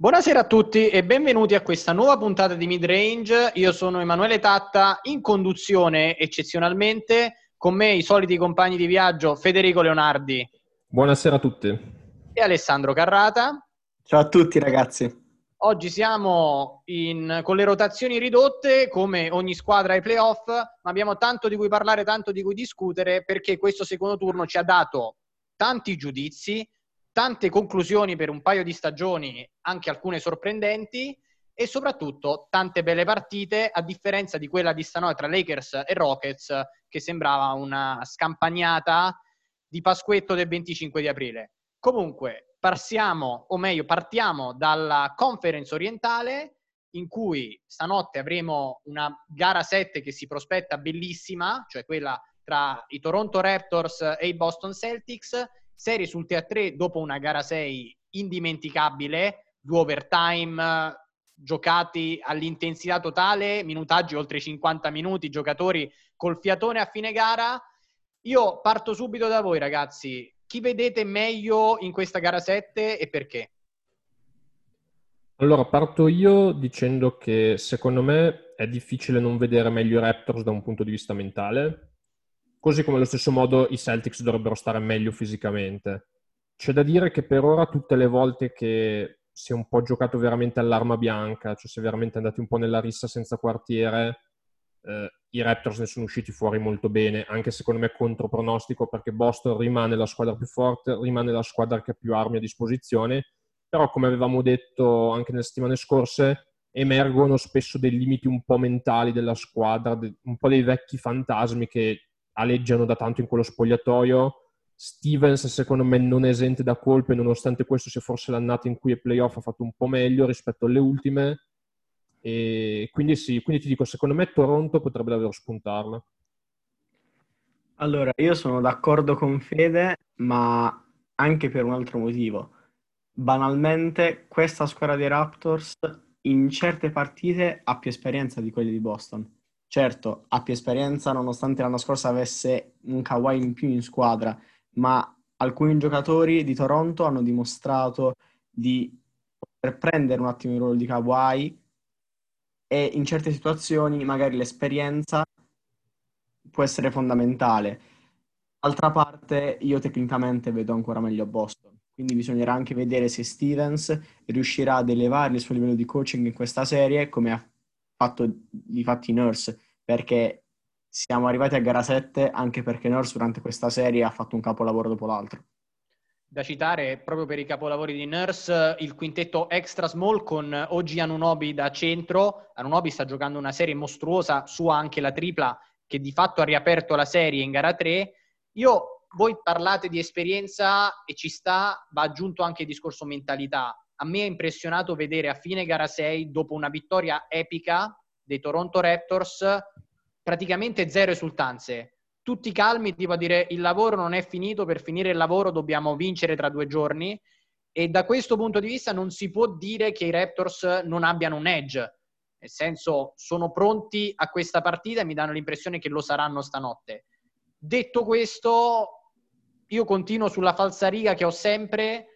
Buonasera a tutti e benvenuti a questa nuova puntata di Midrange. Io sono Emanuele Tatta, in conduzione eccezionalmente con me i soliti compagni di viaggio Federico Leonardi. Buonasera a tutti. E Alessandro Carrata. Ciao a tutti ragazzi. Oggi siamo in, con le rotazioni ridotte, come ogni squadra ai playoff, ma abbiamo tanto di cui parlare, tanto di cui discutere, perché questo secondo turno ci ha dato tanti giudizi, tante conclusioni per un paio di stagioni, anche alcune sorprendenti, e soprattutto tante belle partite, a differenza di quella di stanotte tra Lakers e Rockets, che sembrava una scampagnata di Pasquetto del 25 di aprile. Comunque, passiamo, o meglio, partiamo dalla conference orientale in cui stanotte avremo una gara 7 che si prospetta bellissima, cioè quella tra i Toronto Raptors e i Boston Celtics, serie sul a 3 dopo una gara 6 indimenticabile, due overtime giocati all'intensità totale, minutaggi oltre 50 minuti, giocatori col fiatone a fine gara. Io parto subito da voi ragazzi, chi vedete meglio in questa gara 7 e perché? Allora, parto io dicendo che secondo me è difficile non vedere meglio i Raptors da un punto di vista mentale, così come allo stesso modo i Celtics dovrebbero stare meglio fisicamente. C'è da dire che per ora tutte le volte che si è un po' giocato veramente all'arma bianca, cioè si è veramente andati un po' nella rissa senza quartiere, eh, i Raptors ne sono usciti fuori molto bene, anche secondo me contro pronostico, perché Boston rimane la squadra più forte, rimane la squadra che ha più armi a disposizione, però come avevamo detto anche nelle settimane scorse, emergono spesso dei limiti un po' mentali della squadra, un po' dei vecchi fantasmi che aleggiano da tanto in quello spogliatoio. Stevens, secondo me, non è esente da colpe, nonostante questo sia forse l'annata in cui i playoff ha fatto un po' meglio rispetto alle ultime e quindi sì, quindi ti dico, secondo me Toronto potrebbe davvero spuntarla. Allora, io sono d'accordo con Fede, ma anche per un altro motivo. Banalmente, questa squadra dei Raptors in certe partite ha più esperienza di quelle di Boston. Certo, ha più esperienza nonostante l'anno scorso avesse un Kawhi in più in squadra, ma alcuni giocatori di Toronto hanno dimostrato di poter prendere un attimo il ruolo di Kawhi e in certe situazioni magari l'esperienza può essere fondamentale. D'altra parte, io tecnicamente vedo ancora meglio Boston, quindi bisognerà anche vedere se Stevens riuscirà ad elevare il suo livello di coaching in questa serie come ha fatto di fatti Nurse, perché siamo arrivati a gara 7 anche perché Nurse durante questa serie ha fatto un capolavoro dopo l'altro da citare proprio per i capolavori di Nurse il quintetto extra small con Oggi Anunobi da centro. Anunobi sta giocando una serie mostruosa, sua anche la tripla che di fatto ha riaperto la serie in gara 3. Io, voi parlate di esperienza e ci sta, va aggiunto anche il discorso mentalità. A me è impressionato vedere a fine gara 6, dopo una vittoria epica dei Toronto Raptors, praticamente zero esultanze tutti calmi, tipo a dire il lavoro non è finito, per finire il lavoro dobbiamo vincere tra due giorni. E da questo punto di vista non si può dire che i Raptors non abbiano un edge, nel senso sono pronti a questa partita e mi danno l'impressione che lo saranno stanotte. Detto questo, io continuo sulla falsariga che ho sempre,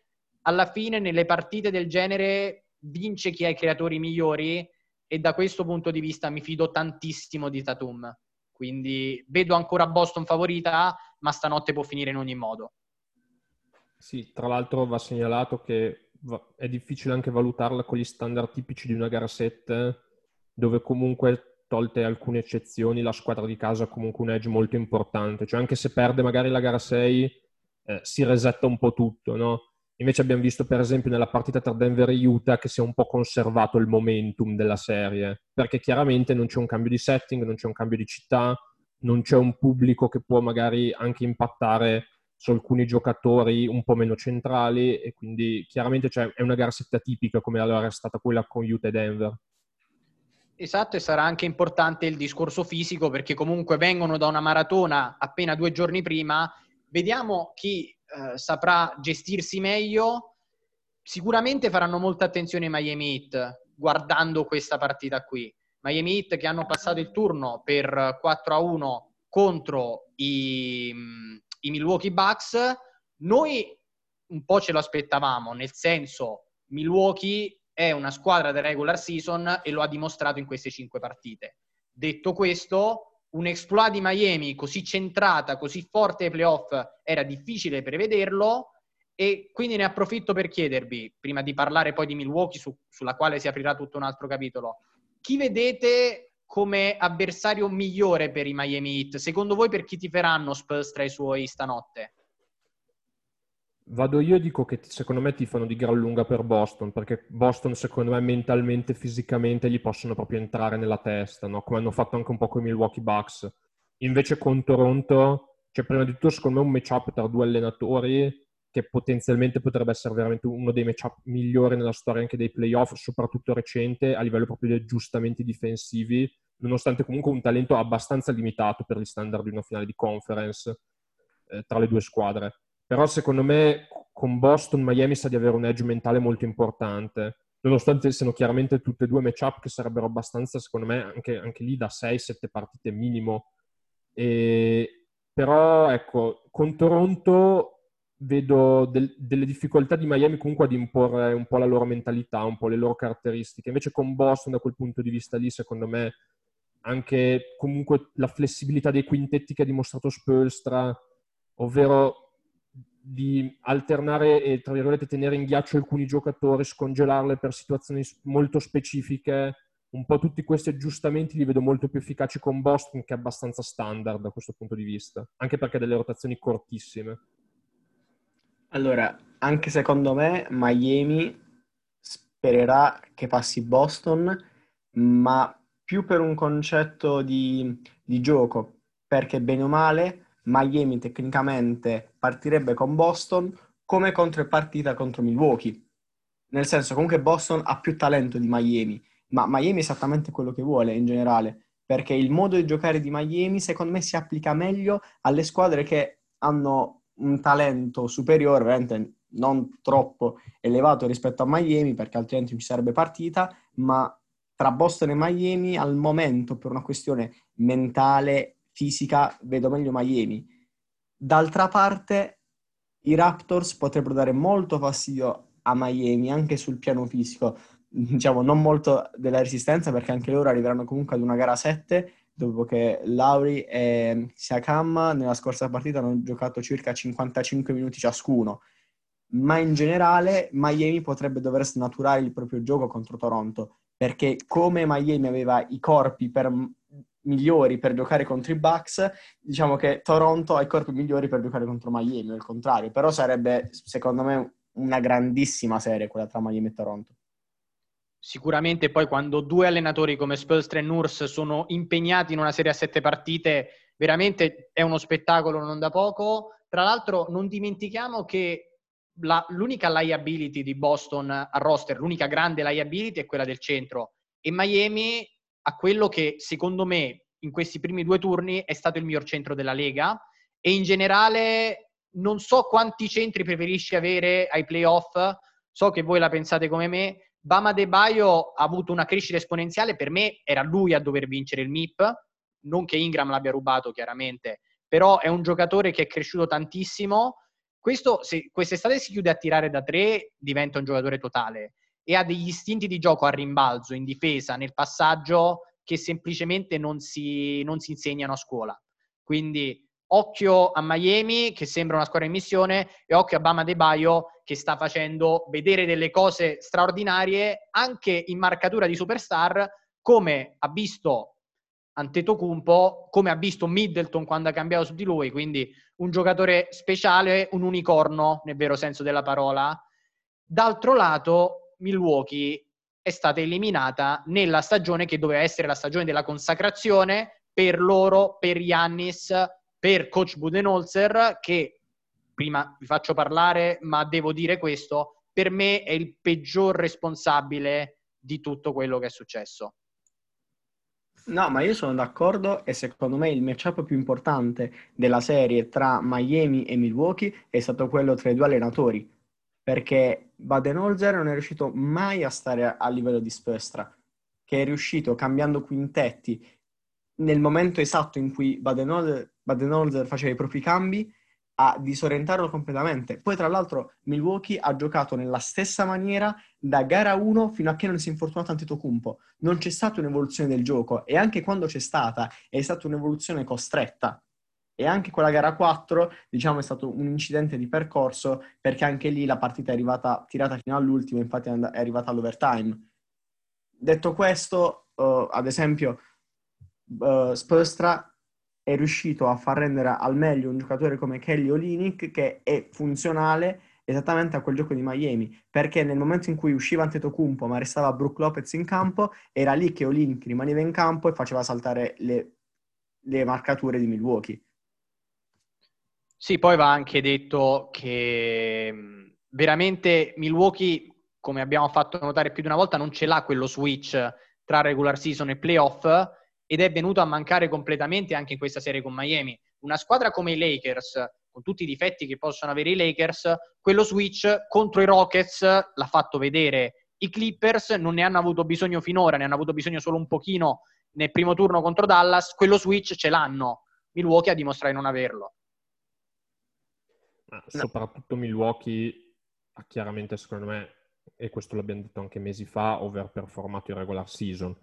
alla fine nelle partite del genere vince chi ha i creatori migliori e da questo punto di vista mi fido tantissimo di Tatum. Quindi vedo ancora Boston favorita, ma stanotte può finire in ogni modo. Sì, tra l'altro va segnalato che è difficile anche valutarla con gli standard tipici di una gara 7, dove comunque, tolte alcune eccezioni, la squadra di casa ha comunque un edge molto importante. Cioè anche se perde magari la gara 6, eh, si resetta un po' tutto, no? Invece abbiamo visto per esempio nella partita tra Denver e Utah che si è un po' conservato il momentum della serie, perché chiaramente non c'è un cambio di setting, non c'è un cambio di città, non c'è un pubblico che può magari anche impattare su alcuni giocatori un po' meno centrali e quindi chiaramente cioè, è una gara setta tipica come allora è stata quella con Utah e Denver. Esatto, e sarà anche importante il discorso fisico perché comunque vengono da una maratona appena due giorni prima. Vediamo chi eh, saprà gestirsi meglio, sicuramente faranno molta attenzione ai Miami Heat guardando questa partita qui. Miami Heat che hanno passato il turno per 4 a 1 contro i, i Milwaukee Bucks. Noi un po' ce lo aspettavamo, nel senso Milwaukee è una squadra da regular season e lo ha dimostrato in queste cinque partite. Detto questo, un exploit di Miami così centrata, così forte ai playoff, era difficile prevederlo e quindi ne approfitto per chiedervi, prima di parlare poi di Milwaukee, su, sulla quale si aprirà tutto un altro capitolo, chi vedete come avversario migliore per i Miami Heat? Secondo voi per chi tiferanno Spurs tra i suoi stanotte? Vado io e dico che secondo me ti fanno di gran lunga per Boston, perché Boston secondo me mentalmente, fisicamente gli possono proprio entrare nella testa, no? come hanno fatto anche un po' con i Milwaukee Bucks. Invece con Toronto, cioè prima di tutto secondo me un matchup tra due allenatori che potenzialmente potrebbe essere veramente uno dei matchup migliori nella storia anche dei playoff, soprattutto recente, a livello proprio di aggiustamenti difensivi, nonostante comunque un talento abbastanza limitato per gli standard di una finale di conference eh, tra le due squadre però secondo me con Boston Miami sa di avere un edge mentale molto importante, nonostante siano chiaramente tutte e due matchup che sarebbero abbastanza, secondo me, anche, anche lì da 6-7 partite minimo. E, però ecco, con Toronto vedo del, delle difficoltà di Miami comunque ad imporre un po' la loro mentalità, un po' le loro caratteristiche. Invece con Boston, da quel punto di vista lì, secondo me, anche comunque la flessibilità dei quintetti che ha dimostrato Spolstra, ovvero di alternare e, tra virgolette, tenere in ghiaccio alcuni giocatori, scongelarle per situazioni molto specifiche. Un po' tutti questi aggiustamenti li vedo molto più efficaci con Boston, che è abbastanza standard da questo punto di vista, anche perché ha delle rotazioni cortissime. Allora, anche secondo me Miami spererà che passi Boston, ma più per un concetto di, di gioco, perché bene o male Miami tecnicamente partirebbe con Boston come contropartita contro Milwaukee. Nel senso, comunque Boston ha più talento di Miami, ma Miami è esattamente quello che vuole in generale, perché il modo di giocare di Miami secondo me si applica meglio alle squadre che hanno un talento superiore, ovviamente non troppo elevato rispetto a Miami, perché altrimenti non ci sarebbe partita, ma tra Boston e Miami al momento per una questione mentale fisica vedo meglio Miami. D'altra parte, i Raptors potrebbero dare molto fastidio a Miami anche sul piano fisico, diciamo non molto della resistenza perché anche loro arriveranno comunque ad una gara 7 dopo che Lauri e Siakam nella scorsa partita hanno giocato circa 55 minuti ciascuno ma in generale Miami potrebbe dover snaturare il proprio gioco contro Toronto perché come Miami aveva i corpi per migliori per giocare contro i Bucks, diciamo che Toronto ha i corpi migliori per giocare contro Miami, o il contrario, però sarebbe secondo me una grandissima serie quella tra Miami e Toronto. Sicuramente poi quando due allenatori come Spolstra e Nurse sono impegnati in una serie a sette partite, veramente è uno spettacolo non da poco. Tra l'altro non dimentichiamo che la, l'unica liability di Boston a roster, l'unica grande liability è quella del centro e Miami a quello che secondo me in questi primi due turni è stato il miglior centro della Lega e in generale non so quanti centri preferisci avere ai playoff, so che voi la pensate come me. Bama De Baio ha avuto una crescita esponenziale, per me era lui a dover vincere il MIP, non che Ingram l'abbia rubato chiaramente, però è un giocatore che è cresciuto tantissimo. Questo, se quest'estate si chiude a tirare da tre, diventa un giocatore totale e ha degli istinti di gioco a rimbalzo, in difesa, nel passaggio che semplicemente non si, non si insegnano a scuola. Quindi occhio a Miami che sembra una squadra in missione e occhio a Bama De Baio che sta facendo vedere delle cose straordinarie anche in marcatura di superstar come ha visto Antetokounmpo, come ha visto Middleton quando ha cambiato su di lui, quindi un giocatore speciale, un unicorno nel vero senso della parola. D'altro lato, Milwaukee è stata eliminata nella stagione che doveva essere la stagione della consacrazione per loro, per Yannis, per coach Budenholzer, che prima vi faccio parlare, ma devo dire questo, per me è il peggior responsabile di tutto quello che è successo. No, ma io sono d'accordo e secondo me il matchup più importante della serie tra Miami e Milwaukee è stato quello tra i due allenatori, perché Baden-Holzer non è riuscito mai a stare a livello di Spestra, che è riuscito cambiando quintetti nel momento esatto in cui Baden-Holzer faceva i propri cambi, a disorientarlo completamente. Poi, tra l'altro, Milwaukee ha giocato nella stessa maniera da gara 1 fino a che non si è infortunato Antetokounmpo. Non c'è stata un'evoluzione del gioco e anche quando c'è stata è stata un'evoluzione costretta. E anche quella gara 4, diciamo, è stato un incidente di percorso perché anche lì la partita è arrivata tirata fino all'ultimo, infatti è arrivata all'overtime. Detto questo, uh, ad esempio, uh, Spolstra è riuscito a far rendere al meglio un giocatore come Kelly Olinick che è funzionale esattamente a quel gioco di Miami, perché nel momento in cui usciva Antetokounmpo ma restava Brook Lopez in campo, era lì che Olinick rimaneva in campo e faceva saltare le, le marcature di Milwaukee. Sì, poi va anche detto che veramente Milwaukee, come abbiamo fatto notare più di una volta, non ce l'ha quello switch tra regular season e playoff ed è venuto a mancare completamente anche in questa serie con Miami. Una squadra come i Lakers, con tutti i difetti che possono avere i Lakers, quello switch contro i Rockets l'ha fatto vedere. I Clippers non ne hanno avuto bisogno finora, ne hanno avuto bisogno solo un pochino nel primo turno contro Dallas, quello switch ce l'hanno. Milwaukee ha dimostrato di non averlo. Ma soprattutto Milwaukee ha chiaramente, secondo me, e questo l'abbiamo detto anche mesi fa, overperformato in regular season.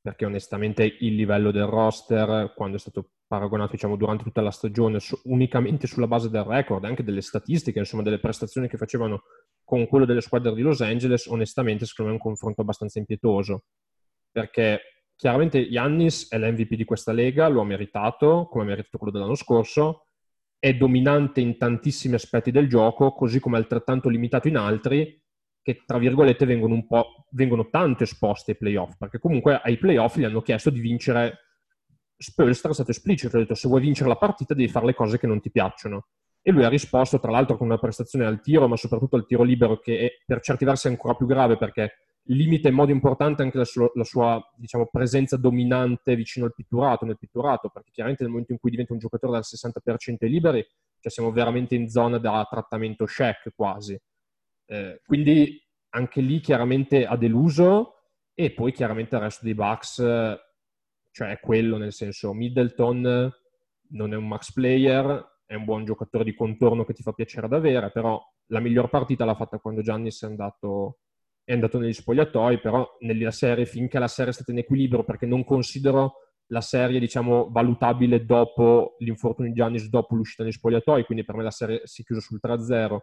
Perché onestamente il livello del roster, quando è stato paragonato diciamo, durante tutta la stagione su, unicamente sulla base del record, anche delle statistiche, insomma delle prestazioni che facevano con quello delle squadre di Los Angeles, onestamente secondo me è un confronto abbastanza impietoso, perché chiaramente Yannis è l'MVP di questa lega, lo ha meritato, come ha meritato quello dell'anno scorso, è dominante in tantissimi aspetti del gioco, così come altrettanto limitato in altri, che tra virgolette vengono un po' vengono tanto esposti ai playoff, perché comunque ai playoff gli hanno chiesto di vincere Spolstra è stato esplicito, ha detto se vuoi vincere la partita devi fare le cose che non ti piacciono. E lui ha risposto, tra l'altro, con una prestazione al tiro, ma soprattutto al tiro libero, che è, per certi versi ancora più grave perché limita in modo importante anche la, sua, la sua diciamo, presenza dominante vicino al pitturato, nel pitturato, perché chiaramente nel momento in cui diventa un giocatore dal 60% ai liberi, cioè siamo veramente in zona da trattamento check quasi. Eh, quindi anche lì chiaramente ha deluso e poi chiaramente il resto dei Bucks, cioè è quello nel senso Middleton non è un max player, è un buon giocatore di contorno che ti fa piacere ad avere, però la miglior partita l'ha fatta quando Giannis è andato, è andato negli spogliatoi, però nella serie, finché la serie è stata in equilibrio, perché non considero la serie, diciamo, valutabile dopo l'infortunio di Giannis, dopo l'uscita negli spogliatoi, quindi per me la serie si è chiusa sul 3-0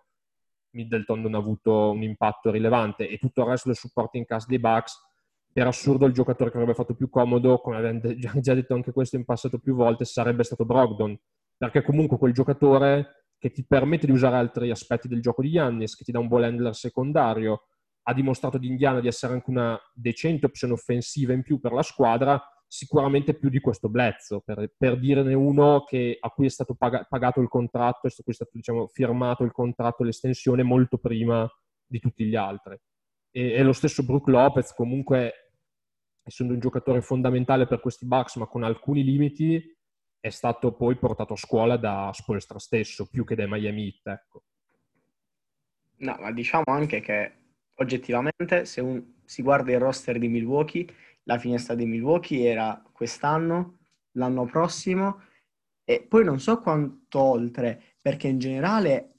Middleton non ha avuto un impatto rilevante e tutto il resto del supporting cast dei Bucks per assurdo il giocatore che avrebbe fatto più comodo, come avete già detto anche questo in passato più volte, sarebbe stato Brogdon, perché comunque quel giocatore che ti permette di usare altri aspetti del gioco di Yannis, che ti dà un ball handler secondario, ha dimostrato di Indiana di essere anche una decente opzione offensiva in più per la squadra, sicuramente più di questo Blezzo, per, per dirne uno che, a cui è stato pag- pagato il contratto, a cui è stato diciamo, firmato il contratto, l'estensione molto prima di tutti gli altri. E, e lo stesso Brook Lopez, comunque, essendo un giocatore fondamentale per questi Bucks, ma con alcuni limiti, è stato poi portato a scuola da Spolstra stesso, più che dai Miami Heat, ecco. No, ma diciamo anche che oggettivamente, se un, si guarda il roster di Milwaukee, la finestra di Milwaukee era quest'anno, l'anno prossimo e poi non so quanto oltre, perché in generale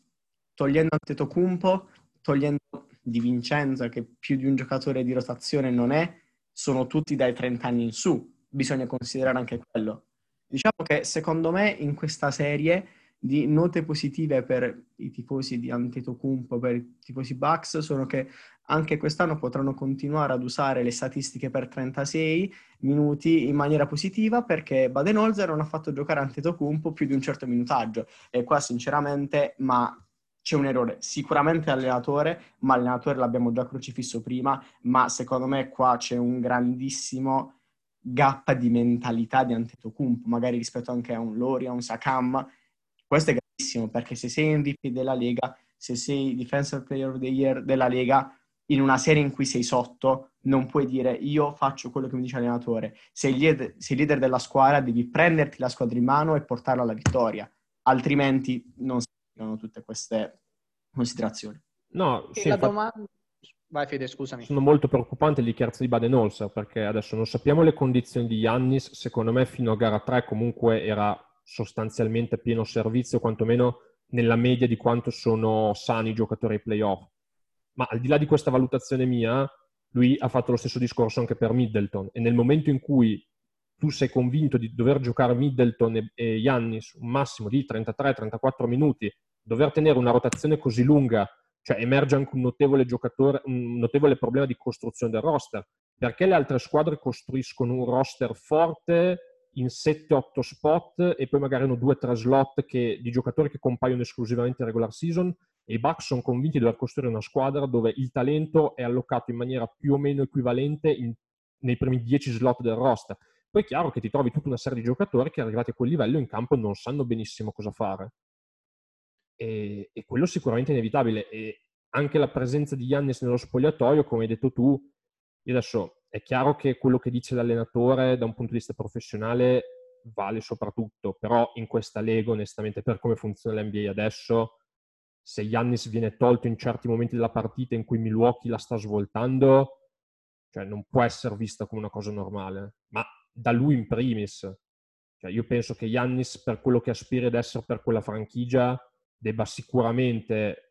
togliendo Antetokounmpo, togliendo Di Vincenzo che più di un giocatore di rotazione non è, sono tutti dai 30 anni in su, bisogna considerare anche quello. Diciamo che secondo me in questa serie di note positive per i tifosi di Antetokounmpo, per i tifosi Bucks, sono che anche quest'anno potranno continuare ad usare le statistiche per 36 minuti in maniera positiva perché Baden-Holzer non ha fatto giocare Antetokounmpo più di un certo minutaggio e qua sinceramente ma c'è un errore, sicuramente allenatore, ma allenatore l'abbiamo già crocifisso prima, ma secondo me qua c'è un grandissimo gap di mentalità di Antetokounmpo, magari rispetto anche a un Lori, a un Sakam. Questo è grandissimo perché se sei MVP della Lega, se sei Defensive Player of the Year della Lega, in una serie in cui sei sotto, non puoi dire io faccio quello che mi dice l'allenatore. Sei leader, sei leader della squadra, devi prenderti la squadra in mano e portarla alla vittoria, altrimenti non si fanno tutte queste considerazioni. No, sì, la domanda... Vai Fede, scusami. Sono molto preoccupante le dichiarazioni di Baden-Holzer perché adesso non sappiamo le condizioni di Yannis, secondo me fino a gara 3 comunque era sostanzialmente pieno servizio, quantomeno nella media di quanto sono sani i giocatori ai playoff. Ma al di là di questa valutazione mia, lui ha fatto lo stesso discorso anche per Middleton e nel momento in cui tu sei convinto di dover giocare Middleton e, e un massimo di 33-34 minuti, dover tenere una rotazione così lunga, cioè emerge anche un notevole, un notevole problema di costruzione del roster. Perché le altre squadre costruiscono un roster forte in 7-8 spot e poi magari hanno 2-3 slot che, di giocatori che compaiono esclusivamente in regular season e i Bucks sono convinti di dover costruire una squadra dove il talento è allocato in maniera più o meno equivalente in, nei primi 10 slot del roster. Poi è chiaro che ti trovi tutta una serie di giocatori che arrivati a quel livello in campo non sanno benissimo cosa fare. E, e quello sicuramente è inevitabile. E anche la presenza di Yannis nello spogliatoio, come hai detto tu, io adesso è chiaro che quello che dice l'allenatore da un punto di vista professionale vale soprattutto, però in questa Lega, onestamente, per come funziona l'NBA adesso, se Yannis viene tolto in certi momenti della partita in cui Milwaukee la sta svoltando, cioè non può essere vista come una cosa normale. Ma da lui in primis. Cioè, io penso che Yannis, per quello che aspira ad essere per quella franchigia, debba sicuramente,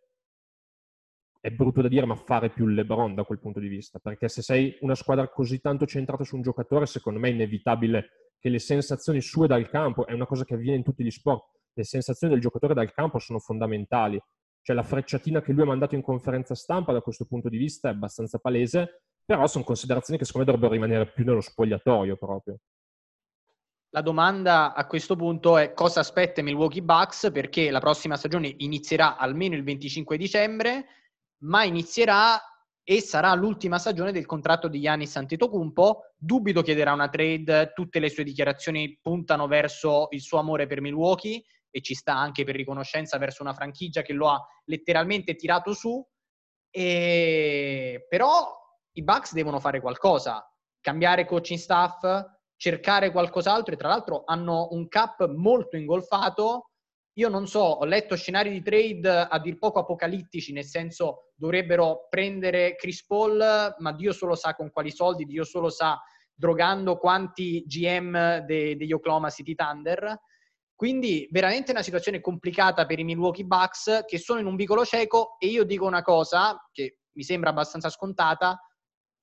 è brutto da dire, ma fare più LeBron da quel punto di vista. Perché se sei una squadra così tanto centrata su un giocatore, secondo me è inevitabile che le sensazioni sue dal campo, è una cosa che avviene in tutti gli sport, le sensazioni del giocatore dal campo sono fondamentali. Cioè la frecciatina che lui ha mandato in conferenza stampa da questo punto di vista è abbastanza palese però sono considerazioni che secondo me dovrebbero rimanere più nello spogliatoio proprio. La domanda a questo punto è cosa aspetta Milwaukee Bucks perché la prossima stagione inizierà almeno il 25 dicembre, ma inizierà e sarà l'ultima stagione del contratto di Giannis Antetokounmpo. Dubito chiederà una trade, tutte le sue dichiarazioni puntano verso il suo amore per Milwaukee e ci sta anche per riconoscenza verso una franchigia che lo ha letteralmente tirato su. E... Però i Bucks devono fare qualcosa, cambiare coaching staff, cercare qualcos'altro e tra l'altro hanno un cap molto ingolfato. Io non so, ho letto scenari di trade a dir poco apocalittici, nel senso dovrebbero prendere Chris Paul, ma Dio solo sa con quali soldi, Dio solo sa drogando quanti GM de- degli Oklahoma City Thunder. Quindi veramente una situazione complicata per i Milwaukee Bucks che sono in un vicolo cieco e io dico una cosa che mi sembra abbastanza scontata,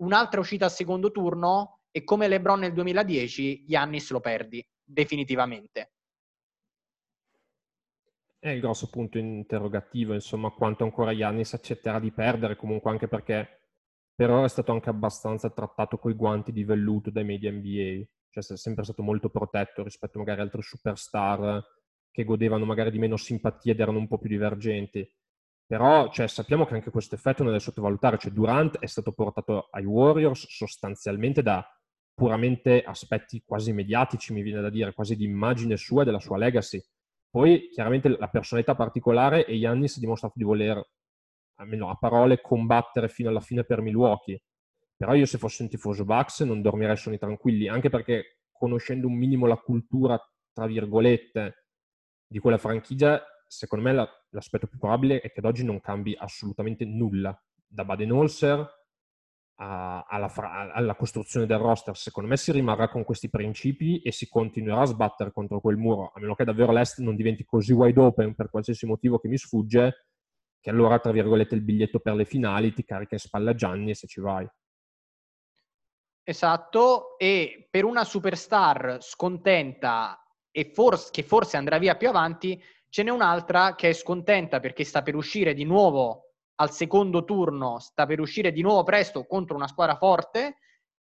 un'altra uscita al secondo turno e come LeBron nel 2010, Giannis lo perdi definitivamente. È il grosso punto interrogativo, insomma, quanto ancora Giannis accetterà di perdere, comunque anche perché per ora è stato anche abbastanza trattato coi guanti di velluto dai media NBA, cioè è sempre stato molto protetto rispetto magari ad altri superstar che godevano magari di meno simpatia ed erano un po' più divergenti. Però cioè, sappiamo che anche questo effetto non è da sottovalutare. Cioè, Durant è stato portato ai Warriors sostanzialmente da puramente aspetti quasi mediatici, mi viene da dire, quasi di immagine sua e della sua legacy. Poi chiaramente la personalità particolare e Yannis ha dimostrato di voler, almeno a parole, combattere fino alla fine per Milwaukee. Però io se fossi un tifoso Bucks non dormirei sonni tranquilli, anche perché conoscendo un minimo la cultura, tra virgolette, di quella franchigia, secondo me la, l'aspetto più probabile è che ad oggi non cambi assolutamente nulla. Da Baden-Holzer alla, alla, costruzione del roster, secondo me si rimarrà con questi principi e si continuerà a sbattere contro quel muro, a meno che davvero l'Est non diventi così wide open per qualsiasi motivo che mi sfugge, che allora, tra virgolette, il biglietto per le finali ti carica in spalla Gianni e se ci vai. Esatto, e per una superstar scontenta e forse, che forse andrà via più avanti, Ce n'è un'altra che è scontenta perché sta per uscire di nuovo al secondo turno, sta per uscire di nuovo presto contro una squadra forte,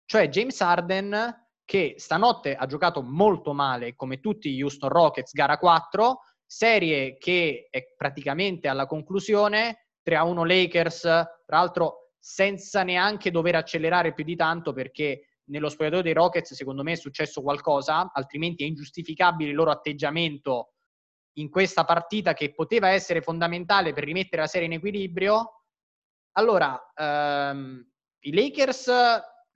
cioè James Harden che stanotte ha giocato molto male come tutti gli Houston Rockets gara 4, serie che è praticamente alla conclusione, 3-1 Lakers, tra l'altro senza neanche dover accelerare più di tanto perché nello spogliatoio dei Rockets secondo me è successo qualcosa, altrimenti è ingiustificabile il loro atteggiamento in questa partita che poteva essere fondamentale per rimettere la serie in equilibrio. Allora, ehm, i Lakers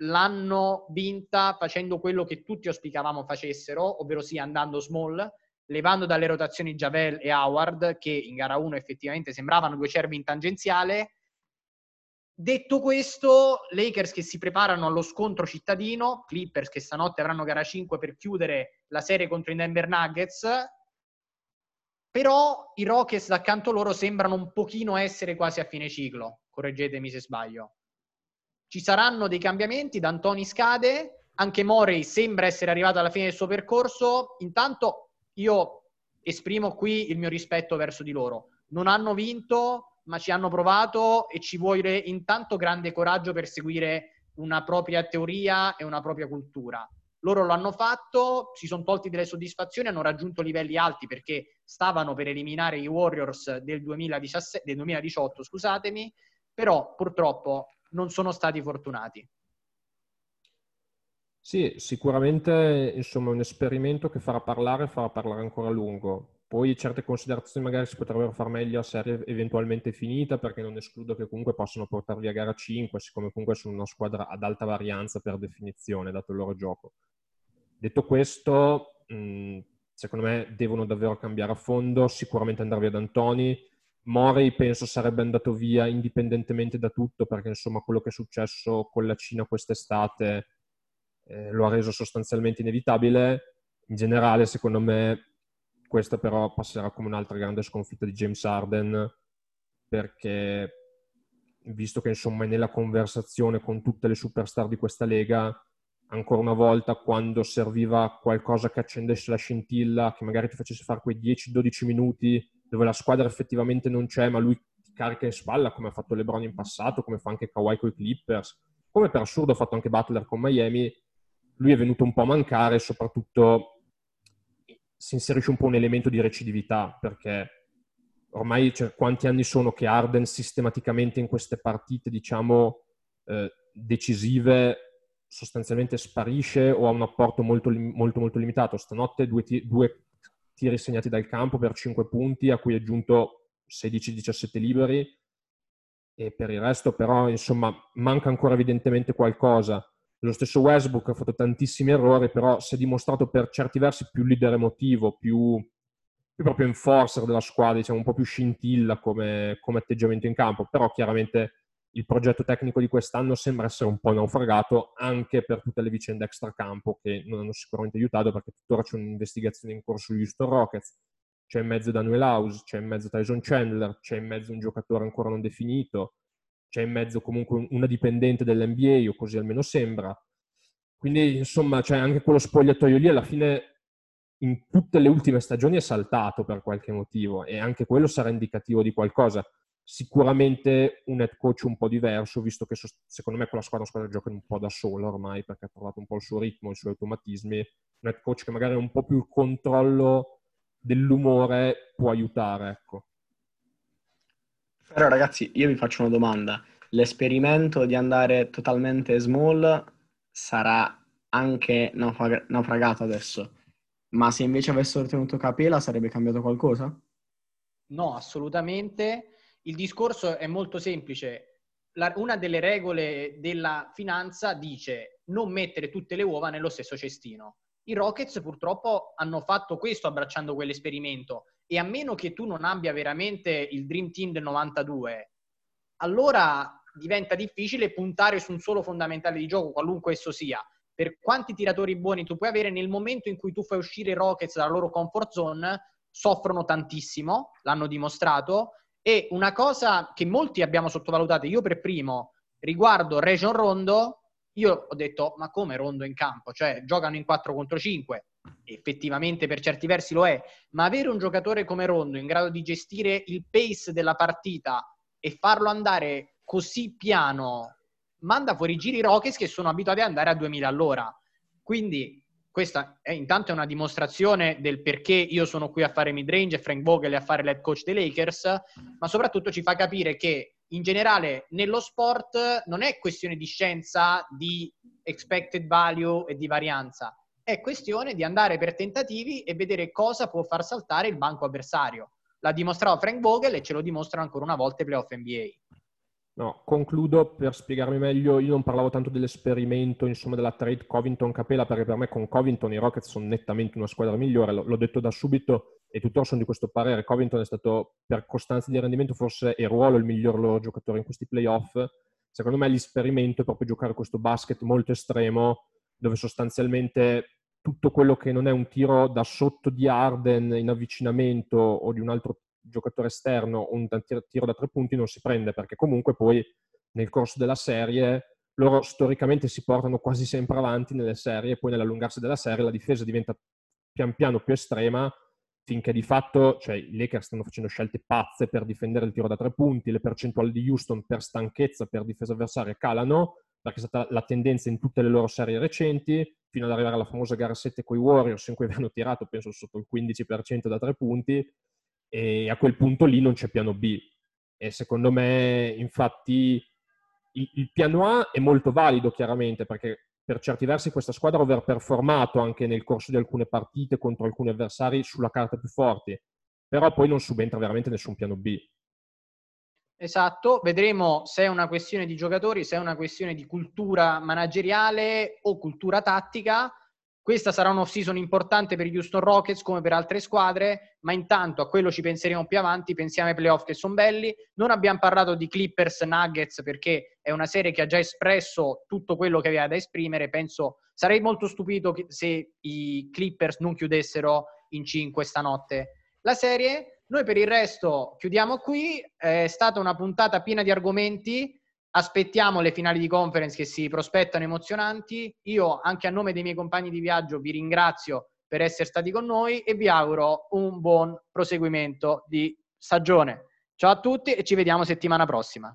l'hanno vinta facendo quello che tutti auspicavamo facessero, ovvero sia andando small, levando dalle rotazioni Javel e Howard, che in gara 1 effettivamente sembravano due cervi in tangenziale. Detto questo, Lakers che si preparano allo scontro cittadino, Clippers che stanotte avranno gara 5 per chiudere la serie contro i Denver Nuggets, però i Rockets d'accanto loro sembrano un pochino essere quasi a fine ciclo, correggetemi se sbaglio. Ci saranno dei cambiamenti, D'Antoni scade, anche Morey sembra essere arrivato alla fine del suo percorso, intanto io esprimo qui il mio rispetto verso di loro. Non hanno vinto, ma ci hanno provato e ci vuole intanto grande coraggio per seguire una propria teoria e una propria cultura. Loro lo hanno fatto, si sono tolti delle soddisfazioni, hanno raggiunto livelli alti perché stavano per eliminare i Warriors del, 2017, del 2018, scusatemi, però purtroppo non sono stati fortunati. Sì, sicuramente insomma, un esperimento che farà parlare, farà parlare ancora a lungo. Poi certe considerazioni magari si potrebbero far meglio a serie eventualmente finita, perché non escludo che comunque possano portarvi a gara 5, siccome comunque sono una squadra ad alta varianza per definizione, dato il loro gioco. Detto questo, mh, secondo me devono davvero cambiare a fondo, sicuramente andare via da Antoni. Morey penso sarebbe andato via indipendentemente da tutto, perché insomma quello che è successo con la Cina quest'estate eh, lo ha reso sostanzialmente inevitabile. In generale, secondo me, questa però passerà come un'altra grande sconfitta di James Harden perché visto che insomma è nella conversazione con tutte le superstar di questa lega ancora una volta quando serviva qualcosa che accendesse la scintilla che magari ti facesse fare quei 10-12 minuti dove la squadra effettivamente non c'è ma lui ti carica in spalla come ha fatto LeBron in passato come fa anche Kawhi con i Clippers come per assurdo ha fatto anche Butler con Miami lui è venuto un po' a mancare soprattutto si inserisce un po' un elemento di recidività perché ormai cioè, quanti anni sono che Arden sistematicamente in queste partite, diciamo, eh, decisive sostanzialmente sparisce o ha un apporto molto, molto, molto limitato. Stanotte due, t- due tiri segnati dal campo per 5 punti, a cui è aggiunto 16-17 liberi e per il resto però, insomma, manca ancora evidentemente qualcosa. Lo stesso Westbrook ha fatto tantissimi errori, però si è dimostrato per certi versi più leader emotivo, più, più proprio enforcer della squadra, diciamo un po' più scintilla come, come atteggiamento in campo. Però chiaramente il progetto tecnico di quest'anno sembra essere un po' naufragato anche per tutte le vicende extracampo che non hanno sicuramente aiutato perché tuttora c'è un'investigazione in corso sugli Houston Rockets, c'è in mezzo Daniel House, c'è in mezzo Tyson Chandler, c'è in mezzo un giocatore ancora non definito, c'è in mezzo comunque una dipendente dell'NBA, o così almeno sembra. Quindi, insomma, cioè anche quello spogliatoio lì alla fine in tutte le ultime stagioni è saltato per qualche motivo e anche quello sarà indicativo di qualcosa. Sicuramente un head coach un po' diverso, visto che secondo me quella squadra, squadra gioca un po' da sola ormai perché ha trovato un po' il suo ritmo, i suoi automatismi. Un head coach che magari ha un po' più il controllo dell'umore può aiutare, ecco. Però ragazzi, io vi faccio una domanda. L'esperimento di andare totalmente small sarà anche naufrag- naufragato adesso, ma se invece avessero tenuto Capela sarebbe cambiato qualcosa? No, assolutamente. Il discorso è molto semplice. La, una delle regole della finanza dice non mettere tutte le uova nello stesso cestino. I Rockets purtroppo hanno fatto questo abbracciando quell'esperimento e a meno che tu non abbia veramente il Dream Team del 92, allora diventa difficile puntare su un solo fondamentale di gioco, qualunque esso sia. Per quanti tiratori buoni tu puoi avere, nel momento in cui tu fai uscire i Rockets dalla loro comfort zone, soffrono tantissimo, l'hanno dimostrato, e una cosa che molti abbiamo sottovalutato, io per primo, riguardo Region Rondo, io ho detto, ma come Rondo in campo? Cioè, giocano in 4 contro 5, effettivamente per certi versi lo è, ma avere un giocatore come Rondo in grado di gestire il pace della partita e farlo andare così piano manda fuori i giri Rockets che sono abituati ad andare a 2000 all'ora. Quindi questa è intanto una dimostrazione del perché io sono qui a fare midrange e Frank Vogel a fare l'head coach dei Lakers, ma soprattutto ci fa capire che in generale nello sport non è questione di scienza, di expected value e di varianza, è questione di andare per tentativi e vedere cosa può far saltare il banco avversario. L'ha dimostrato Frank Vogel e ce lo dimostrano ancora una volta i playoff NBA. No, concludo per spiegarmi meglio. Io non parlavo tanto dell'esperimento, insomma, della trade Covington-Capella, perché per me con Covington i Rockets sono nettamente una squadra migliore. L- l'ho detto da subito e tuttora sono di questo parere. Covington è stato, per costanza di rendimento, forse e ruolo il miglior loro giocatore in questi playoff. Secondo me l'esperimento è proprio giocare questo basket molto estremo, dove sostanzialmente tutto quello che non è un tiro da sotto di Arden in avvicinamento o di un altro giocatore esterno o un tiro da tre punti non si prende perché comunque poi nel corso della serie loro storicamente si portano quasi sempre avanti nelle serie e poi nell'allungarsi della serie la difesa diventa pian piano più estrema finché di fatto cioè, i Lakers stanno facendo scelte pazze per difendere il tiro da tre punti, le percentuali di Houston per stanchezza, per difesa avversaria calano, perché è stata la tendenza in tutte le loro serie recenti, fino ad arrivare alla famosa gara 7 con i Warriors, in cui avevano tirato, penso, sotto il 15% da tre punti, e a quel punto lì non c'è piano B. E secondo me, infatti, il, il piano A è molto valido, chiaramente, perché per certi versi questa squadra ha overperformato anche nel corso di alcune partite contro alcuni avversari sulla carta più forti, però poi non subentra veramente nessun piano B. Esatto, vedremo se è una questione di giocatori, se è una questione di cultura manageriale o cultura tattica. Questa sarà un'off-season importante per gli Houston Rockets come per altre squadre, ma intanto a quello ci penseremo più avanti, pensiamo ai playoff che sono belli. Non abbiamo parlato di Clippers Nuggets perché è una serie che ha già espresso tutto quello che aveva da esprimere. Penso sarei molto stupito se i Clippers non chiudessero in 5 stanotte la serie. Noi per il resto chiudiamo qui, è stata una puntata piena di argomenti aspettiamo le finali di conference che si prospettano emozionanti. Io, anche a nome dei miei compagni di viaggio, vi ringrazio per essere stati con noi e vi auguro un buon proseguimento di stagione. Ciao a tutti e ci vediamo settimana prossima.